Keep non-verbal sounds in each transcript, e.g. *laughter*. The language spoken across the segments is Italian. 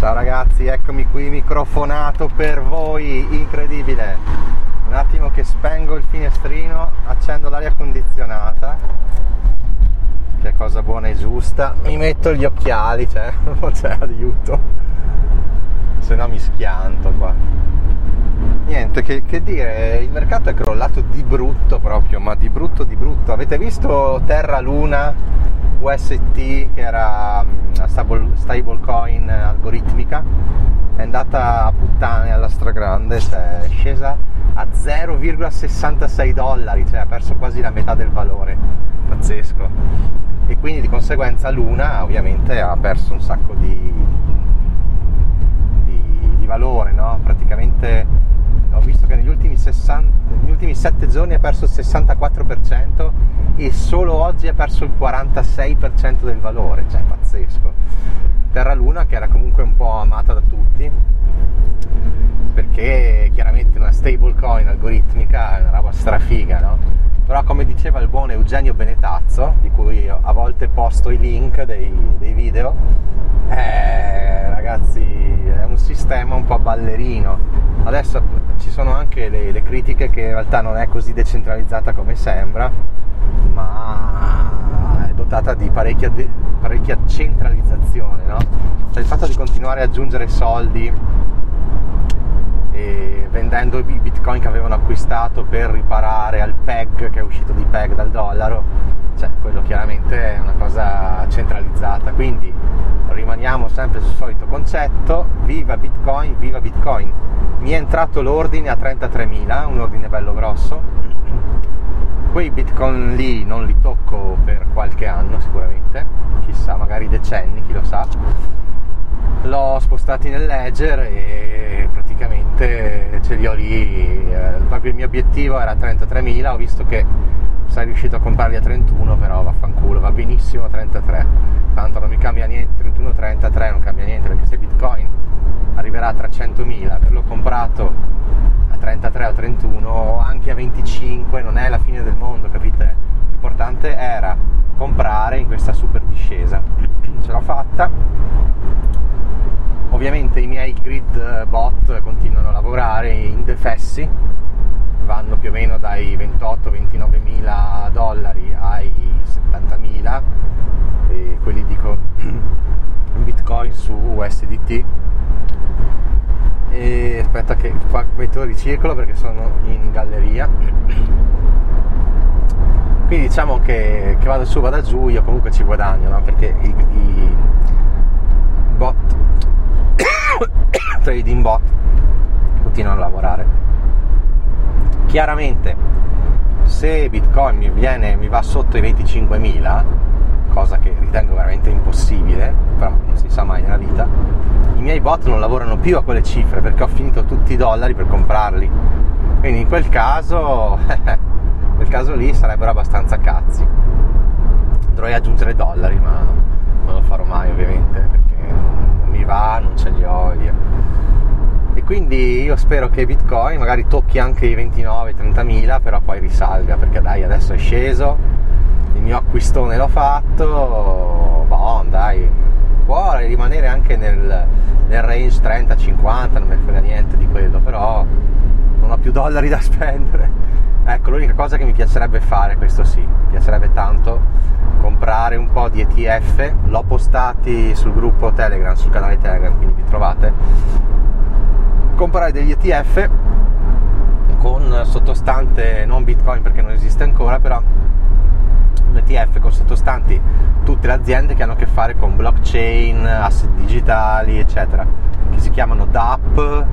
Ciao ragazzi, eccomi qui microfonato per voi, incredibile. Un attimo che spengo il finestrino, accendo l'aria condizionata, che è cosa buona e giusta. Mi metto gli occhiali, cioè, *laughs* c'è aiuto, se no mi schianto qua. Niente, che, che, dire, il mercato è crollato di brutto proprio, ma di brutto di brutto. Avete visto Terra Luna? UST che era una mm, stablecoin algoritmica è andata a puttane alla stragrande cioè è scesa a 0,66 dollari cioè ha perso quasi la metà del valore pazzesco e quindi di conseguenza Luna ovviamente ha perso un sacco di, di, di valore no? praticamente ho visto che negli ultimi, 60, negli ultimi 7 giorni ha perso il 64% e solo oggi ha perso il 46% del valore, cioè pazzesco. Terra Luna che era comunque un po' amata da tutti perché chiaramente una stablecoin algoritmica è una roba strafiga, no? Però come diceva il buon Eugenio Benetazzo, di cui a volte posto i link dei, dei video, eh, ragazzi è un sistema un po' ballerino. Adesso ci sono anche le, le critiche che in realtà non è così decentralizzata come sembra, ma è dotata di parecchia, de, parecchia centralizzazione, no? Cioè il fatto di continuare ad aggiungere soldi vendendo i bitcoin che avevano acquistato per riparare al PEG che è uscito di PEG dal dollaro, cioè quello chiaramente è una cosa sempre sul solito concetto, viva bitcoin, viva bitcoin. Mi è entrato l'ordine a 33.000, un ordine bello grosso, quei bitcoin lì non li tocco per qualche anno sicuramente, chissà, magari decenni, chi lo sa. L'ho spostati nel ledger e praticamente ce li ho lì. Eh, proprio il mio obiettivo era 33.000, ho visto che sei riuscito a comprarli a 31, però vaffanculo, va benissimo a 33. Tanto non mi cambia niente, 31, 33 non cambia niente perché se Bitcoin arriverà a 300.000, averlo comprato 33 o 31 o anche a 25 non è la fine del mondo, capite? L'importante era comprare in questa super discesa. Ce l'ho fatta. Ovviamente i miei grid bot continuano a lavorare indefessi, vanno più o meno dai 28-29 mila dollari ai 70 mila, quelli dico *clears throat* in bitcoin su USDT e aspetta che qua metto il ricircolo perché sono in galleria. *clears throat* Quindi diciamo che, che vado su vado giù io comunque ci guadagno no? perché i, i bot *coughs* trading bot continuano a lavorare chiaramente se bitcoin mi, viene, mi va sotto i 25.000 cosa che ritengo veramente impossibile però non si sa mai nella vita i miei bot non lavorano più a quelle cifre perché ho finito tutti i dollari per comprarli. Quindi in quel caso, *laughs* in caso lì sarebbero abbastanza cazzi. Dovrei aggiungere dollari, ma non lo farò mai ovviamente perché non mi va, non ce li ho via. Quindi io spero che Bitcoin magari tocchi anche i 29-30 mila, però poi risalga perché dai adesso è sceso, il mio acquistone l'ho fatto, boh dai, può rimanere anche nel, nel range 30-50, non mi frega niente di quello, però non ho più dollari da spendere. Ecco, l'unica cosa che mi piacerebbe fare, questo sì, mi piacerebbe tanto comprare un po' di ETF, l'ho postati sul gruppo Telegram, sul canale Telegram, quindi vi trovate. Comprare degli ETF con sottostante non Bitcoin perché non esiste ancora, però un ETF con sottostanti tutte le aziende che hanno a che fare con blockchain, asset digitali, eccetera, che si chiamano DAP,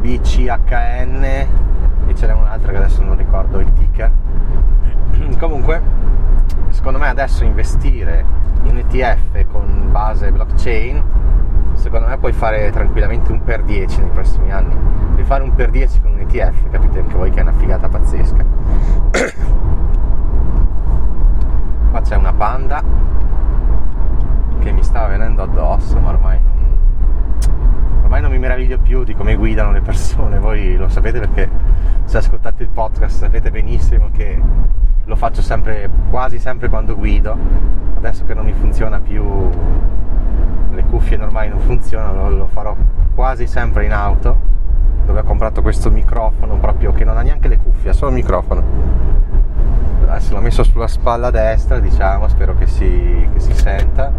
BCHN e ce n'è un'altra che adesso non ricordo il ticker. *clears throat* Comunque, secondo me adesso investire in ETF con base blockchain, secondo me puoi fare tranquillamente un per 10 nei prossimi anni. Puoi fare un per 10 con un ETF, capite anche voi che è una figata pazzesca. *coughs* Qua c'è una panda che mi stava venendo addosso, ma ormai ormai non mi meraviglio più di come guidano le persone. Voi lo sapete perché se ascoltate il podcast sapete benissimo che lo faccio sempre, quasi sempre quando guido. Adesso che non mi funziona più le cuffie normali non funzionano, lo farò quasi sempre in auto, dove ho comprato questo microfono proprio che non ha neanche le cuffie, ha solo il microfono. Adesso l'ho messo sulla spalla destra, diciamo, spero che si, che si senta.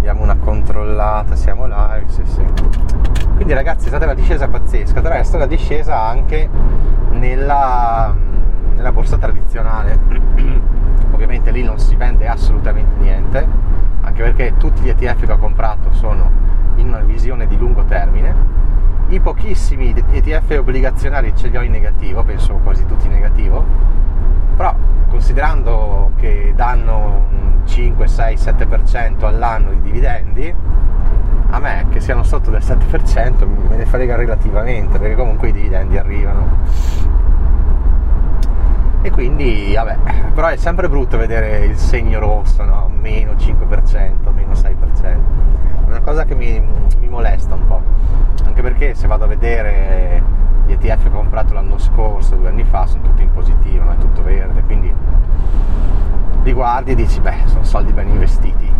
Diamo una controllata, siamo live, sì, sì. Quindi ragazzi è stata una discesa pazzesca, del resto la discesa anche nella, nella borsa tradizionale. *clears throat* Ovviamente lì non si vende assolutamente niente, anche perché tutti gli ETF che ho comprato sono in una visione di lungo termine. I pochissimi ETF obbligazionari ce li ho in negativo, penso quasi tutti in negativo, però considerando che danno un 5, 6, 7% all'anno di dividendi, a me che siano sotto del 7% me ne frega relativamente, perché comunque i dividendi arrivano e quindi vabbè però è sempre brutto vedere il segno rosso no? meno 5% meno 6% è una cosa che mi, mi, molesta un po' anche perché se vado a vedere gli ETF che ho comprato l'anno scorso due anni fa sono tutti in positivo no? è tutto verde quindi li guardi e dici beh sono soldi ben investiti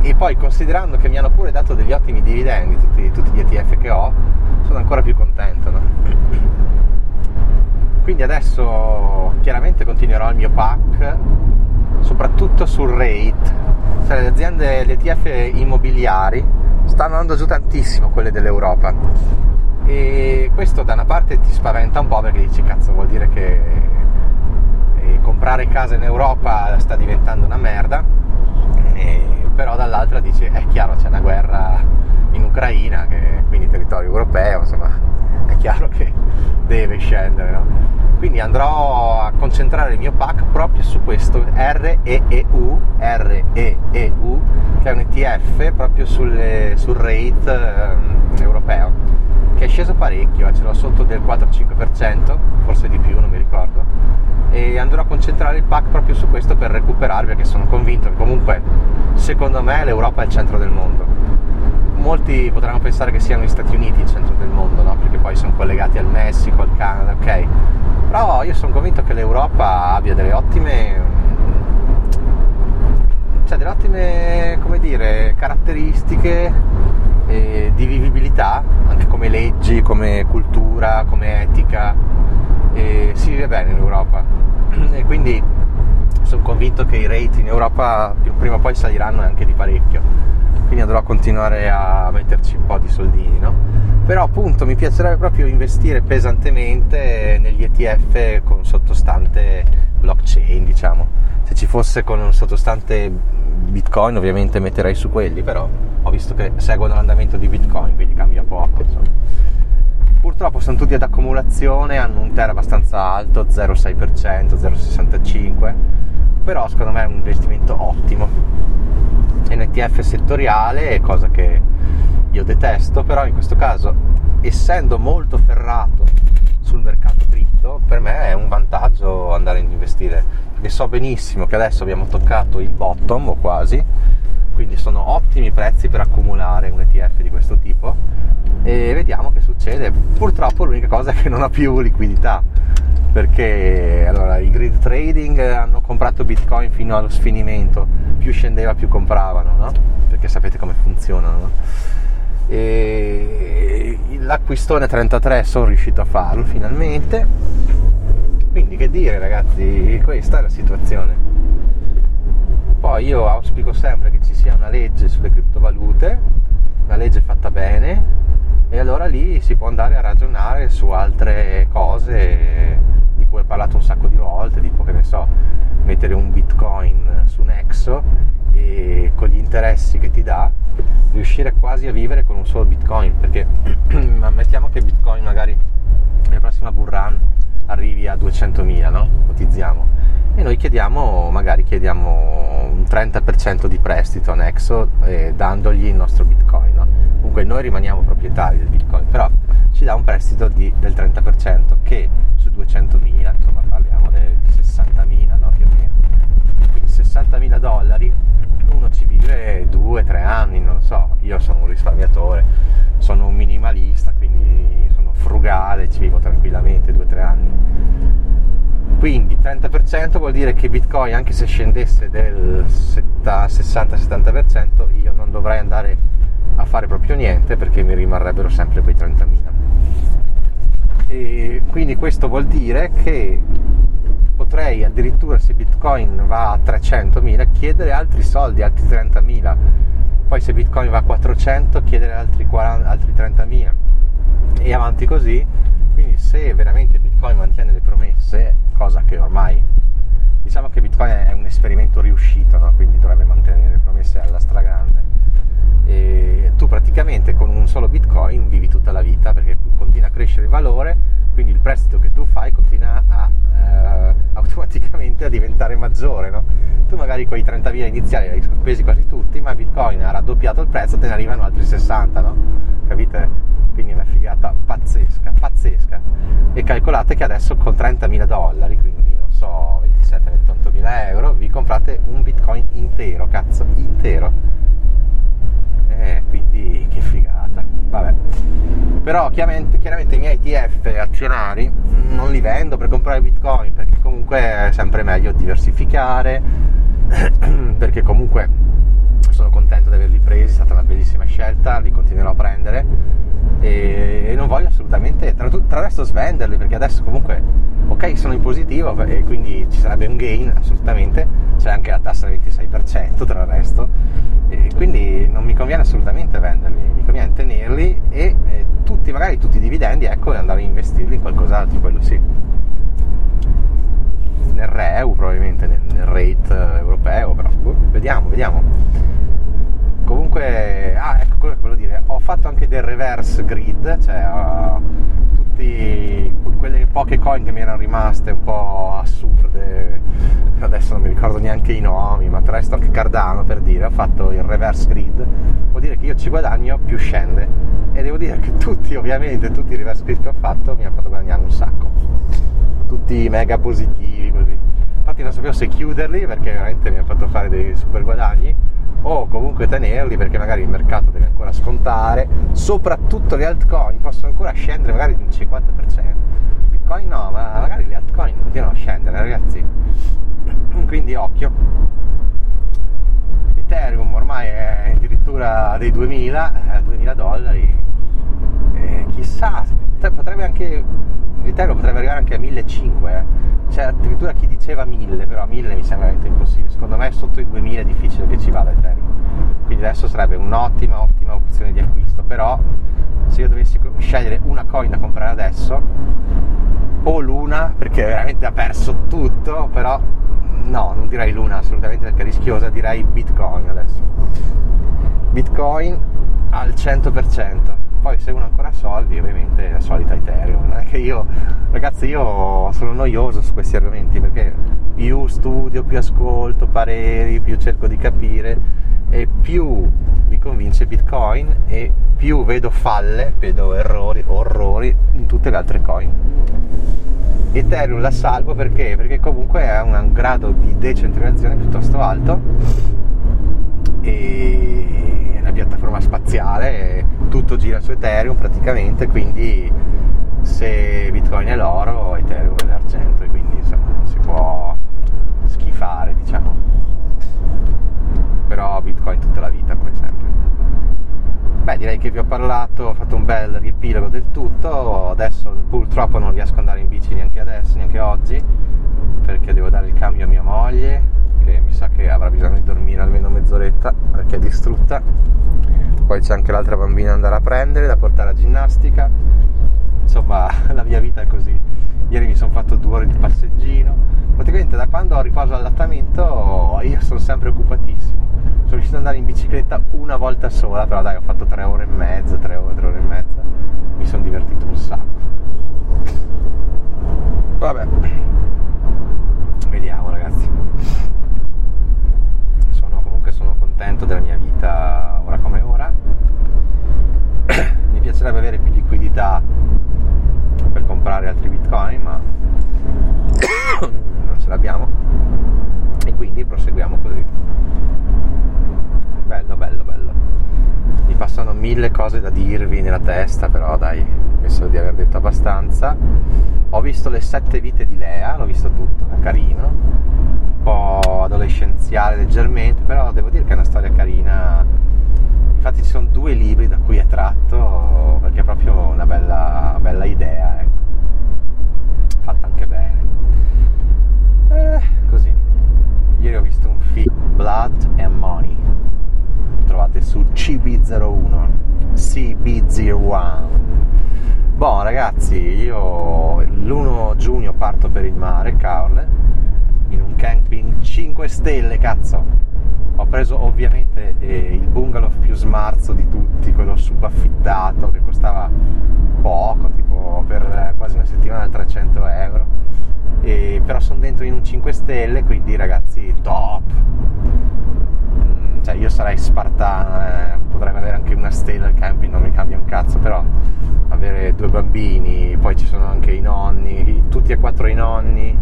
e poi considerando che mi hanno pure dato degli ottimi dividendi tutti, tutti gli ETF che ho sono ancora più contento no? Quindi adesso chiaramente continuerò il mio pack soprattutto sul rate. Cioè le aziende, le ETF immobiliari stanno andando giù tantissimo quelle dell'Europa. E questo da una parte ti spaventa un po' perché dici cazzo vuol dire che eh, comprare casa in Europa sta diventando una merda. Però dall'altra dici è chiaro c'è una guerra in Ucraina che quindi territorio europeo insomma è chiaro che deve scendere no? Quindi andrò a concentrare il mio pack proprio su questo REEU, REEU che è un ETF proprio sulle, sul rate eh, europeo che è sceso parecchio, eh, ce l'ho sotto del 4-5%, forse di più, non mi ricordo. E andrò a concentrare il pack proprio su questo per recuperare perché sono convinto che comunque secondo me l'Europa è il centro del mondo. Molti potranno pensare che siano gli Stati Uniti il centro del mondo no? perché poi sono collegati al Messico, al Canada, ok però io sono convinto che l'Europa abbia delle ottime cioè delle ottime come dire caratteristiche eh, di vivibilità anche come leggi come cultura come etica. E si vive bene in Europa. E quindi sono convinto che i rate in Europa prima o poi saliranno anche di parecchio quindi andrò a continuare a metterci un po' di soldini no? però appunto mi piacerebbe proprio investire pesantemente negli ETF con sottostante blockchain diciamo se ci fosse con un sottostante bitcoin ovviamente metterei su quelli però ho visto che seguono l'andamento di bitcoin quindi cambia poco insomma. purtroppo sono tutti ad accumulazione hanno un TER abbastanza alto 0,6% 0,65% però secondo me è un investimento ottimo ETF settoriale cosa che io detesto, però in questo caso, essendo molto ferrato sul mercato cripto, per me è un vantaggio andare ad investire, perché so benissimo che adesso abbiamo toccato il bottom o quasi, quindi sono ottimi prezzi per accumulare un ETF di questo tipo e vediamo che succede. Purtroppo l'unica cosa è che non ha più liquidità perché allora, i grid trading hanno comprato bitcoin fino allo sfinimento, più scendeva più compravano, no? Perché sapete come funzionano, no? e l'acquistone 33 sono riuscito a farlo finalmente quindi che dire ragazzi questa è la situazione poi io auspico sempre che ci sia una legge sulle criptovalute una legge fatta bene e allora lì si può andare a ragionare su altre cose di cui ho parlato un sacco di volte tipo che ne so mettere un bitcoin su Nexo e con gli interessi che ti dà riuscire quasi a vivere con un solo bitcoin perché *clears throat* mettiamo che bitcoin magari nella prossima bull run arrivi a 200.000 no? ipotizziamo e noi chiediamo magari chiediamo un 30% di prestito a Nexo eh, dandogli il nostro bitcoin no? comunque noi rimaniamo proprietari del bitcoin però ci dà un prestito di, del 30% che su 200.000 insomma parliamo di 60.000 no? più o meno quindi 60.000 dollari uno ci vive due, tre anni, non so, io sono un risparmiatore, sono un minimalista, quindi sono frugale, ci vivo tranquillamente due, tre anni. Quindi 30% vuol dire che Bitcoin, anche se scendesse del 60-70%, io non dovrei andare a fare proprio niente perché mi rimarrebbero sempre quei 30.000 e quindi questo vuol dire che potrei addirittura se bitcoin va a 300.000 chiedere altri soldi altri 30.000 poi se bitcoin va a 400 chiedere altri, 40, altri 30.000 e avanti così. Quindi se veramente bitcoin mantiene le promesse cosa che ormai diciamo che bitcoin è un esperimento riuscito no? quindi dovrebbe mantenere le promesse alla stragrande. E tu praticamente con un solo bitcoin vivi tutta la vita perché continua a crescere il valore quindi il prestito che tu fai continua a, eh, *laughs* automaticamente a diventare maggiore no? tu magari quei 30.000 iniziali li hai spesi quasi tutti ma bitcoin ha raddoppiato il prezzo te ne arrivano altri 60 no? capite? quindi è una figata pazzesca pazzesca e calcolate che adesso con 30.000 dollari quindi non so 27-28 mila euro vi comprate un bitcoin intero cazzo intero eh, quindi che figata. Vabbè. Però chiaramente, chiaramente i miei ETF azionari non li vendo per comprare bitcoin perché comunque è sempre meglio diversificare *clears throat* perché comunque sono contento di averli presi, è stata una bellissima scelta, li continuerò a prendere e, non voglio assolutamente tra, tra adesso svenderli perché adesso comunque ok sono in positivo e quindi ci sarebbe un gain assolutamente c'è anche la tassa del 26% tra il resto quindi non mi conviene assolutamente venderli mi conviene tenerli e, e tutti magari tutti i dividendi ecco e andare a investirli in qualcos'altro quello sì. Nel REU probabilmente nel, nel rate europeo però boh, vediamo vediamo. Comunque ah ecco quello che volevo dire ho fatto anche del reverse grid cioè uh, tutti quelle poche coin che mi erano rimaste un po' assurde adesso non mi ricordo neanche i nomi ma tra anche Cardano per dire ho fatto il reverse grid vuol dire che io ci guadagno più scende. E devo dire che tutti ovviamente tutti i reverse grid che ho fatto mi hanno fatto guadagnare un sacco. Tutti mega positivi così. Infatti non sapevo se chiuderli perché veramente mi hanno fatto fare dei super guadagni o comunque tenerli perché magari il mercato deve ancora scontare, soprattutto le altcoin possono ancora scendere magari di un 50%, bitcoin no, ma magari le altcoin continuano a scendere ragazzi, *clears throat* quindi occhio. Ethereum ormai è addirittura dei 2000, 2000 eh, dollari, e chissà, potrebbe anche, Ethereum potrebbe arrivare anche a 1500, eh c'è addirittura chi diceva 1000, però 1000 mi sembra veramente impossibile. Secondo me sotto i 2000 è difficile che ci vada Ethereum. Quindi adesso sarebbe un'ottima, ottima opzione di acquisto. Però se io dovessi scegliere una coin da comprare adesso, o l'una, perché veramente ha perso tutto, però no, non direi l'una assolutamente perché è rischiosa, direi Bitcoin adesso. Bitcoin al 100% poi se uno ancora ha soldi ovviamente la solita Ethereum non è che io ragazzi io sono noioso su questi argomenti perché più studio più ascolto pareri più cerco di capire e più mi convince Bitcoin e più vedo falle vedo errori orrori in tutte le altre coin Ethereum la salvo perché? Perché comunque ha un grado di decentralizzazione piuttosto alto e è una piattaforma spaziale tutto gira su Ethereum praticamente, quindi se Bitcoin è l'oro, Ethereum è l'argento e quindi insomma non si può schifare, diciamo. Però Bitcoin tutta la vita come sempre. Beh, direi che vi ho parlato, ho fatto un bel riepilogo del tutto, adesso purtroppo non riesco ad andare in bici neanche adesso, neanche oggi, perché devo dare il cambio a mia moglie, che mi sa che avrà bisogno di dormire almeno mezz'oretta, perché è distrutta poi c'è anche l'altra bambina da andare a prendere, da portare a ginnastica, insomma *laughs* la mia vita è così. Ieri mi sono fatto due ore di passeggino, praticamente da quando ho riposo l'allattamento io sono sempre occupatissimo. Sono riuscito ad andare in bicicletta una volta sola, però dai ho fatto tre ore e mezza, tre ore, tre ore e mezza, mi sono divertito un sacco. Vabbè, vediamo ragazzi. Sono, comunque sono contento della mia vita ora come ora. Mi piacerebbe avere più liquidità per comprare altri bitcoin ma *coughs* non ce l'abbiamo. E quindi proseguiamo così bello bello bello. Mi passano mille cose da dirvi nella testa però dai penso di aver detto abbastanza. Ho visto le sette vite di Lea l'ho visto tutto è carino. Un po' adolescenziale leggermente però devo dire che è una storia carina. Infatti ci sono due libri da cui è tratto perché è proprio una bella, bella idea ecco. fatta anche bene. Eh, così. Ieri ho visto un film Blood and Money trovate su CB01 CB01 Buon ragazzi, io l'1 giugno parto per il mare, Caorle, in un camping 5 stelle, cazzo. Ho preso ovviamente eh, il bungalow più smarzo di tutti, quello subaffittato che costava poco, tipo per quasi una settimana 300 euro. E, però sono dentro in un 5 stelle, quindi ragazzi top. Cioè io sarei spartano, eh, potrei avere anche una stella al camping, non mi cambia un cazzo, però avere due bambini, poi ci sono anche i nonni, tutti e quattro i nonni,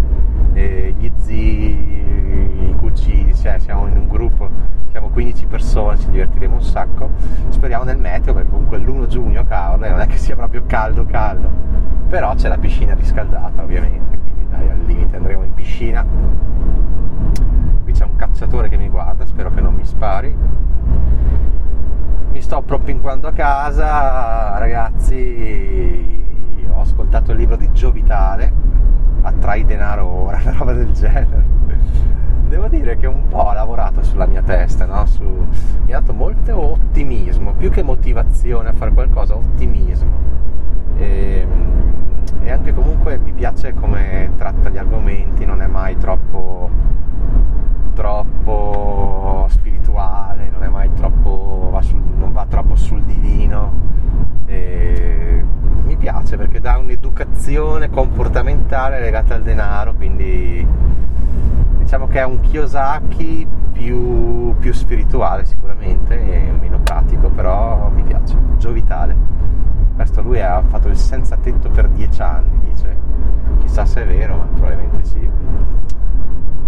eh, gli zii, i cugini, cioè siamo in un gruppo, siamo 15 persone, ci divertiremo un sacco. Speriamo nel meteo perché comunque l'1 giugno cavolo, non è che sia proprio caldo caldo, però c'è la piscina riscaldata ovviamente, quindi dai al limite andremo in piscina. Cacciatore che mi guarda, spero che non mi spari mi sto propinquando a casa, ragazzi, ho ascoltato il libro di Gio Vitale, Attrai denaro ora, *laughs* una roba del genere. Devo dire che un po' ha lavorato sulla mia testa, no? Su... mi ha dato molto ottimismo, più che motivazione a fare qualcosa, ottimismo. E, e anche comunque mi piace come tratta gli argomenti, non è mai troppo troppo spirituale, non è mai troppo, va sul, non va troppo sul divino. E mi piace perché dà un'educazione comportamentale legata al denaro, quindi diciamo che è un Kiyosaki più, più spirituale sicuramente meno pratico, però mi piace, giovitale. Questo lui ha fatto il senza tetto per dieci anni, dice. Chissà se è vero, ma probabilmente sì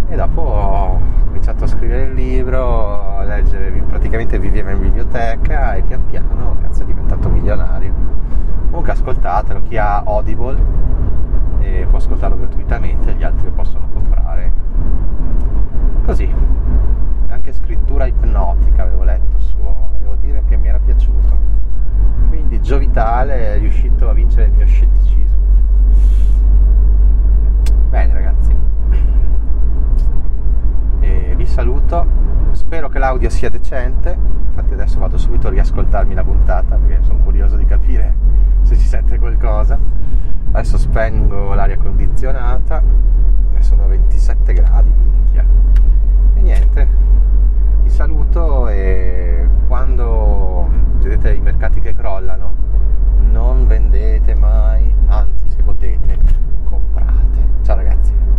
e dopo ho cominciato a scrivere il libro, a leggere, praticamente viveva in biblioteca e pian piano cazzo è diventato milionario. Comunque ascoltatelo, chi ha Audible e può ascoltarlo gratuitamente, gli altri lo possono comprare. Così, anche scrittura ipnotica avevo letto suo e devo dire che mi era piaciuto. Quindi Gio Vitale è riuscito a vincere il mio scetticismo. l'audio sia decente, infatti adesso vado subito a riascoltarmi la puntata perché sono curioso di capire se si sente qualcosa. Adesso spengo l'aria condizionata e sono 27 gradi, minchia. E niente, vi saluto e quando vedete i mercati che crollano, non vendete mai, anzi se potete, comprate. Ciao ragazzi.